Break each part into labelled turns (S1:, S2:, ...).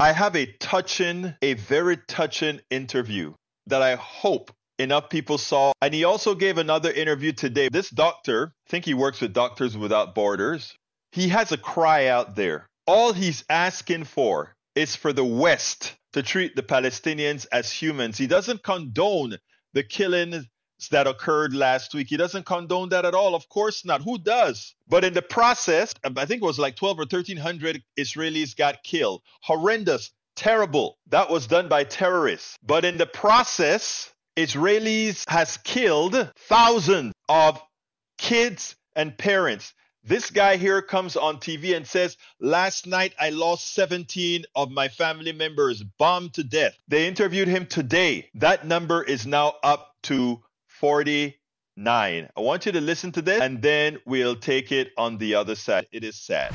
S1: I have a touching, a very touching interview that I hope enough people saw. And he also gave another interview today. This doctor, I think he works with Doctors Without Borders, he has a cry out there. All he's asking for is for the West to treat the Palestinians as humans. He doesn't condone the killings that occurred last week. He doesn't condone that at all. Of course not. Who does? But in the process, um, I think it was like 12 or 1300 Israelis got killed. Horrendous, terrible. That was done by terrorists. But in the process, Israelis has killed thousands of kids and parents. This guy here comes on TV and says, Last night I lost 17 of my family members bombed to death. They interviewed him today. That number is now up to 49. I want you to listen to this and then we'll take it on the other side. It is sad.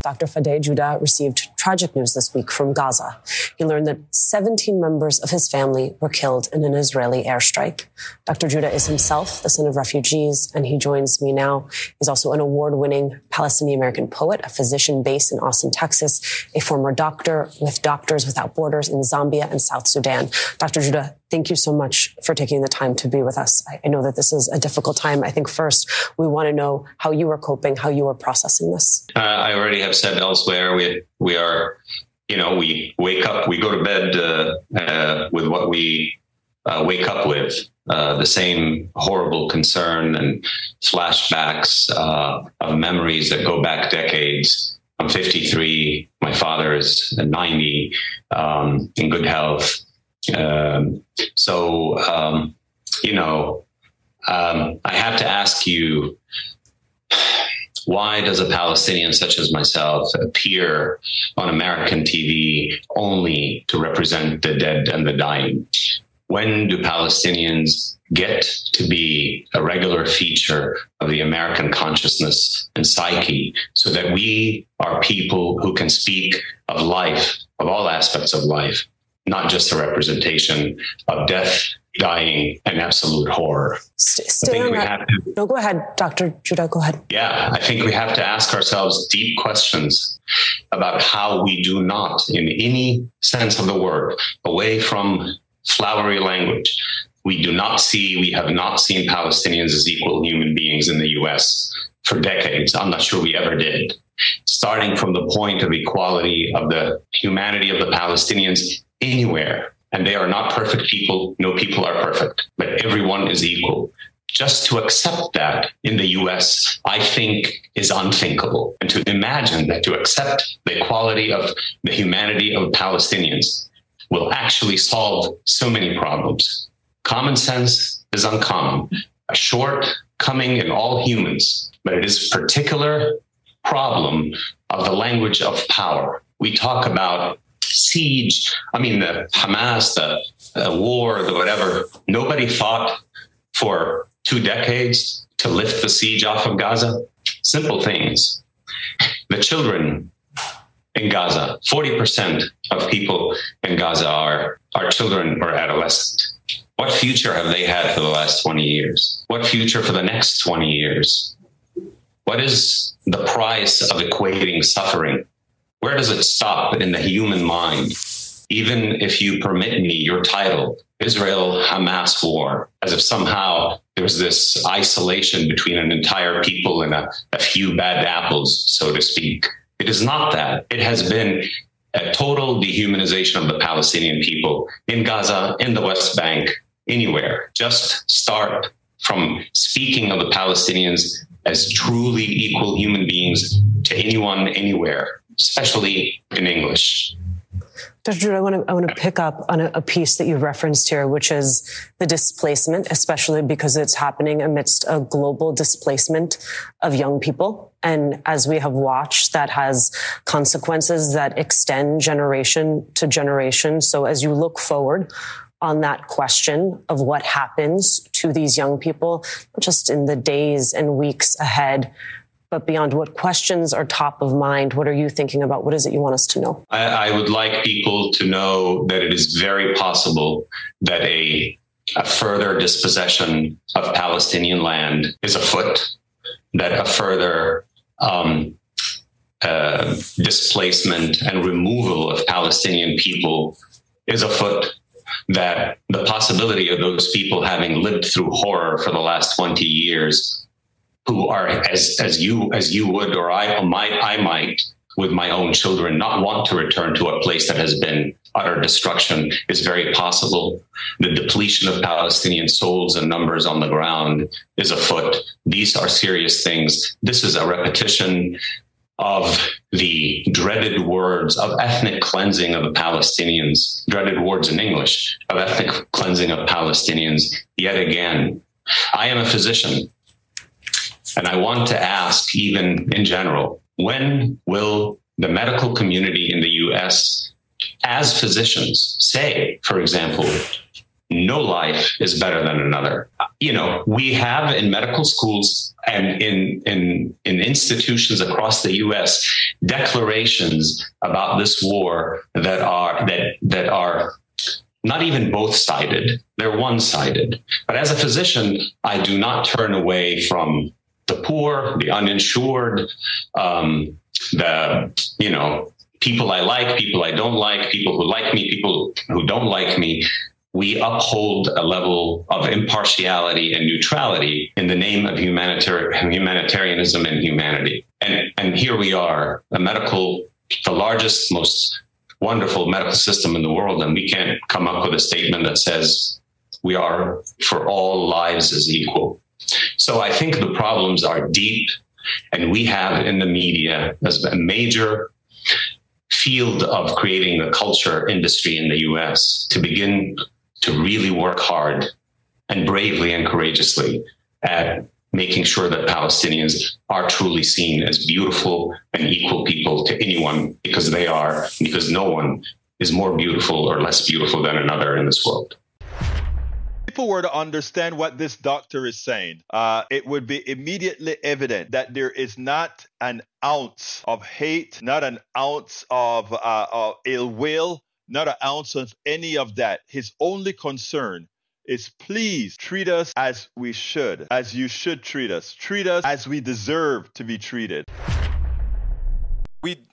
S2: Dr. Fady Joudah received tragic news this week from Gaza. He learned that 17 members of his family were killed in an Israeli airstrike. Dr. Joudah is himself the son of refugees, and he joins me now. He's also an award winning Palestinian American poet, a physician based in Austin, Texas, a former doctor with Doctors Without Borders in Zambia and South Sudan. Dr. Joudah, thank you so much for taking the time to be with us. I know that this is a difficult time. I think first we want to know how you are coping, how you are processing this.
S3: Uh, I already have said elsewhere we we are, you know, we wake up, we go to bed uh, uh, with what we uh, wake up with. Uh, the same horrible concern and flashbacks uh, of memories that go back decades. I'm 53. My father is 90, um, in good health. Um, so, um, you know, um, I have to ask you why does a Palestinian such as myself appear on American TV only to represent the dead and the dying? When do Palestinians get to be a regular feature of the American consciousness and psyche so that we are people who can speak of life, of all aspects of life, not just a representation of death, dying, and absolute horror.
S2: Stay on that. To, no, go ahead, Dr. Joudah, go ahead.
S3: Yeah, I think we have to ask ourselves deep questions about how we do not, in any sense of the word, away from flowery language, we do not see, we have not seen Palestinians as equal human beings in the US for decades. I'm not sure we ever did. Starting from the point of equality of the humanity of the Palestinians anywhere. And they are not perfect people. No people are perfect, but everyone is equal. Just to accept that in the US, I think is unthinkable. And to imagine that to accept the equality of the humanity of Palestinians will actually solve so many problems. Common sense is uncommon, a shortcoming in all humans, but it is a particular problem of the language of power. We talk about siege. I mean, the Hamas, the, the war, the whatever. Nobody fought for two decades to lift the siege off of Gaza. Simple things. The children in Gaza, 40% of people in Gaza are, are children or adolescents. What future have they had for the last 20 years? What future for the next 20 years? What is the price of equating suffering where does it stop in the human mind? Even if you permit me your title, Israel Hamas war, as if somehow there's this isolation between an entire people and a, a few bad apples, so to speak. It is not that. It has been a total dehumanization of the Palestinian people in Gaza, in the West Bank, anywhere. Just start from speaking of the Palestinians as truly equal human beings to anyone, anywhere especially in English.
S2: Dr. Drew, I want to I want to pick up on a, a, piece that you referenced here, which is the displacement, especially because it's happening amidst a global displacement of young people. And as we have watched, that has consequences that extend generation to generation. So as you look forward on that question of what happens to these young people, just in the days and weeks ahead, but beyond what questions are top of mind, what are you thinking about? What is it you want us to know?
S3: I, I would like people to know that it is very possible that a, a further dispossession of Palestinian land is afoot, that a further um, uh, displacement and removal of Palestinian people is afoot. That the possibility of those people having lived through horror for the last 20 years, who are as as you as you would or I might I might with my own children not want to return to a place that has been utter destruction is very possible. The depletion of Palestinian souls and numbers on the ground is afoot. These are serious things. This is a repetition of the dreaded words of ethnic cleansing of the Palestinians, dreaded words in English of ethnic cleansing of Palestinians yet again. I am a physician, and I want to ask, even in general, when will the medical community in the US, as physicians, say, for example, no life is better than another. You know, we have in medical schools and in in in institutions across the US declarations about this war that are that that are not even both sided. They're one sided. But as a physician, I do not turn away from the poor, the uninsured, um, the you know people I like, people I don't like, people who like me, people who don't like me. We uphold a level of impartiality and neutrality in the name of humanitarian, humanitarianism and humanity. And, and here we are, a medical, the largest, most wonderful medical system in the world, and we can't come up with a statement that says we are for all lives as equal. So I think the problems are deep, and we have in the media as a major field of creating a culture industry in the US to begin to really work hard and bravely and courageously at making sure that Palestinians are truly seen as beautiful and equal people to anyone because they are, because no one is more beautiful or less beautiful than another in this world
S1: people were to understand what this doctor is saying, uh, it would be immediately evident that there is not an ounce of hate, not an ounce of, uh, of ill will, not an ounce of any of that. His only concern is please treat us as we should, as you should treat us. Treat us as we deserve to be treated we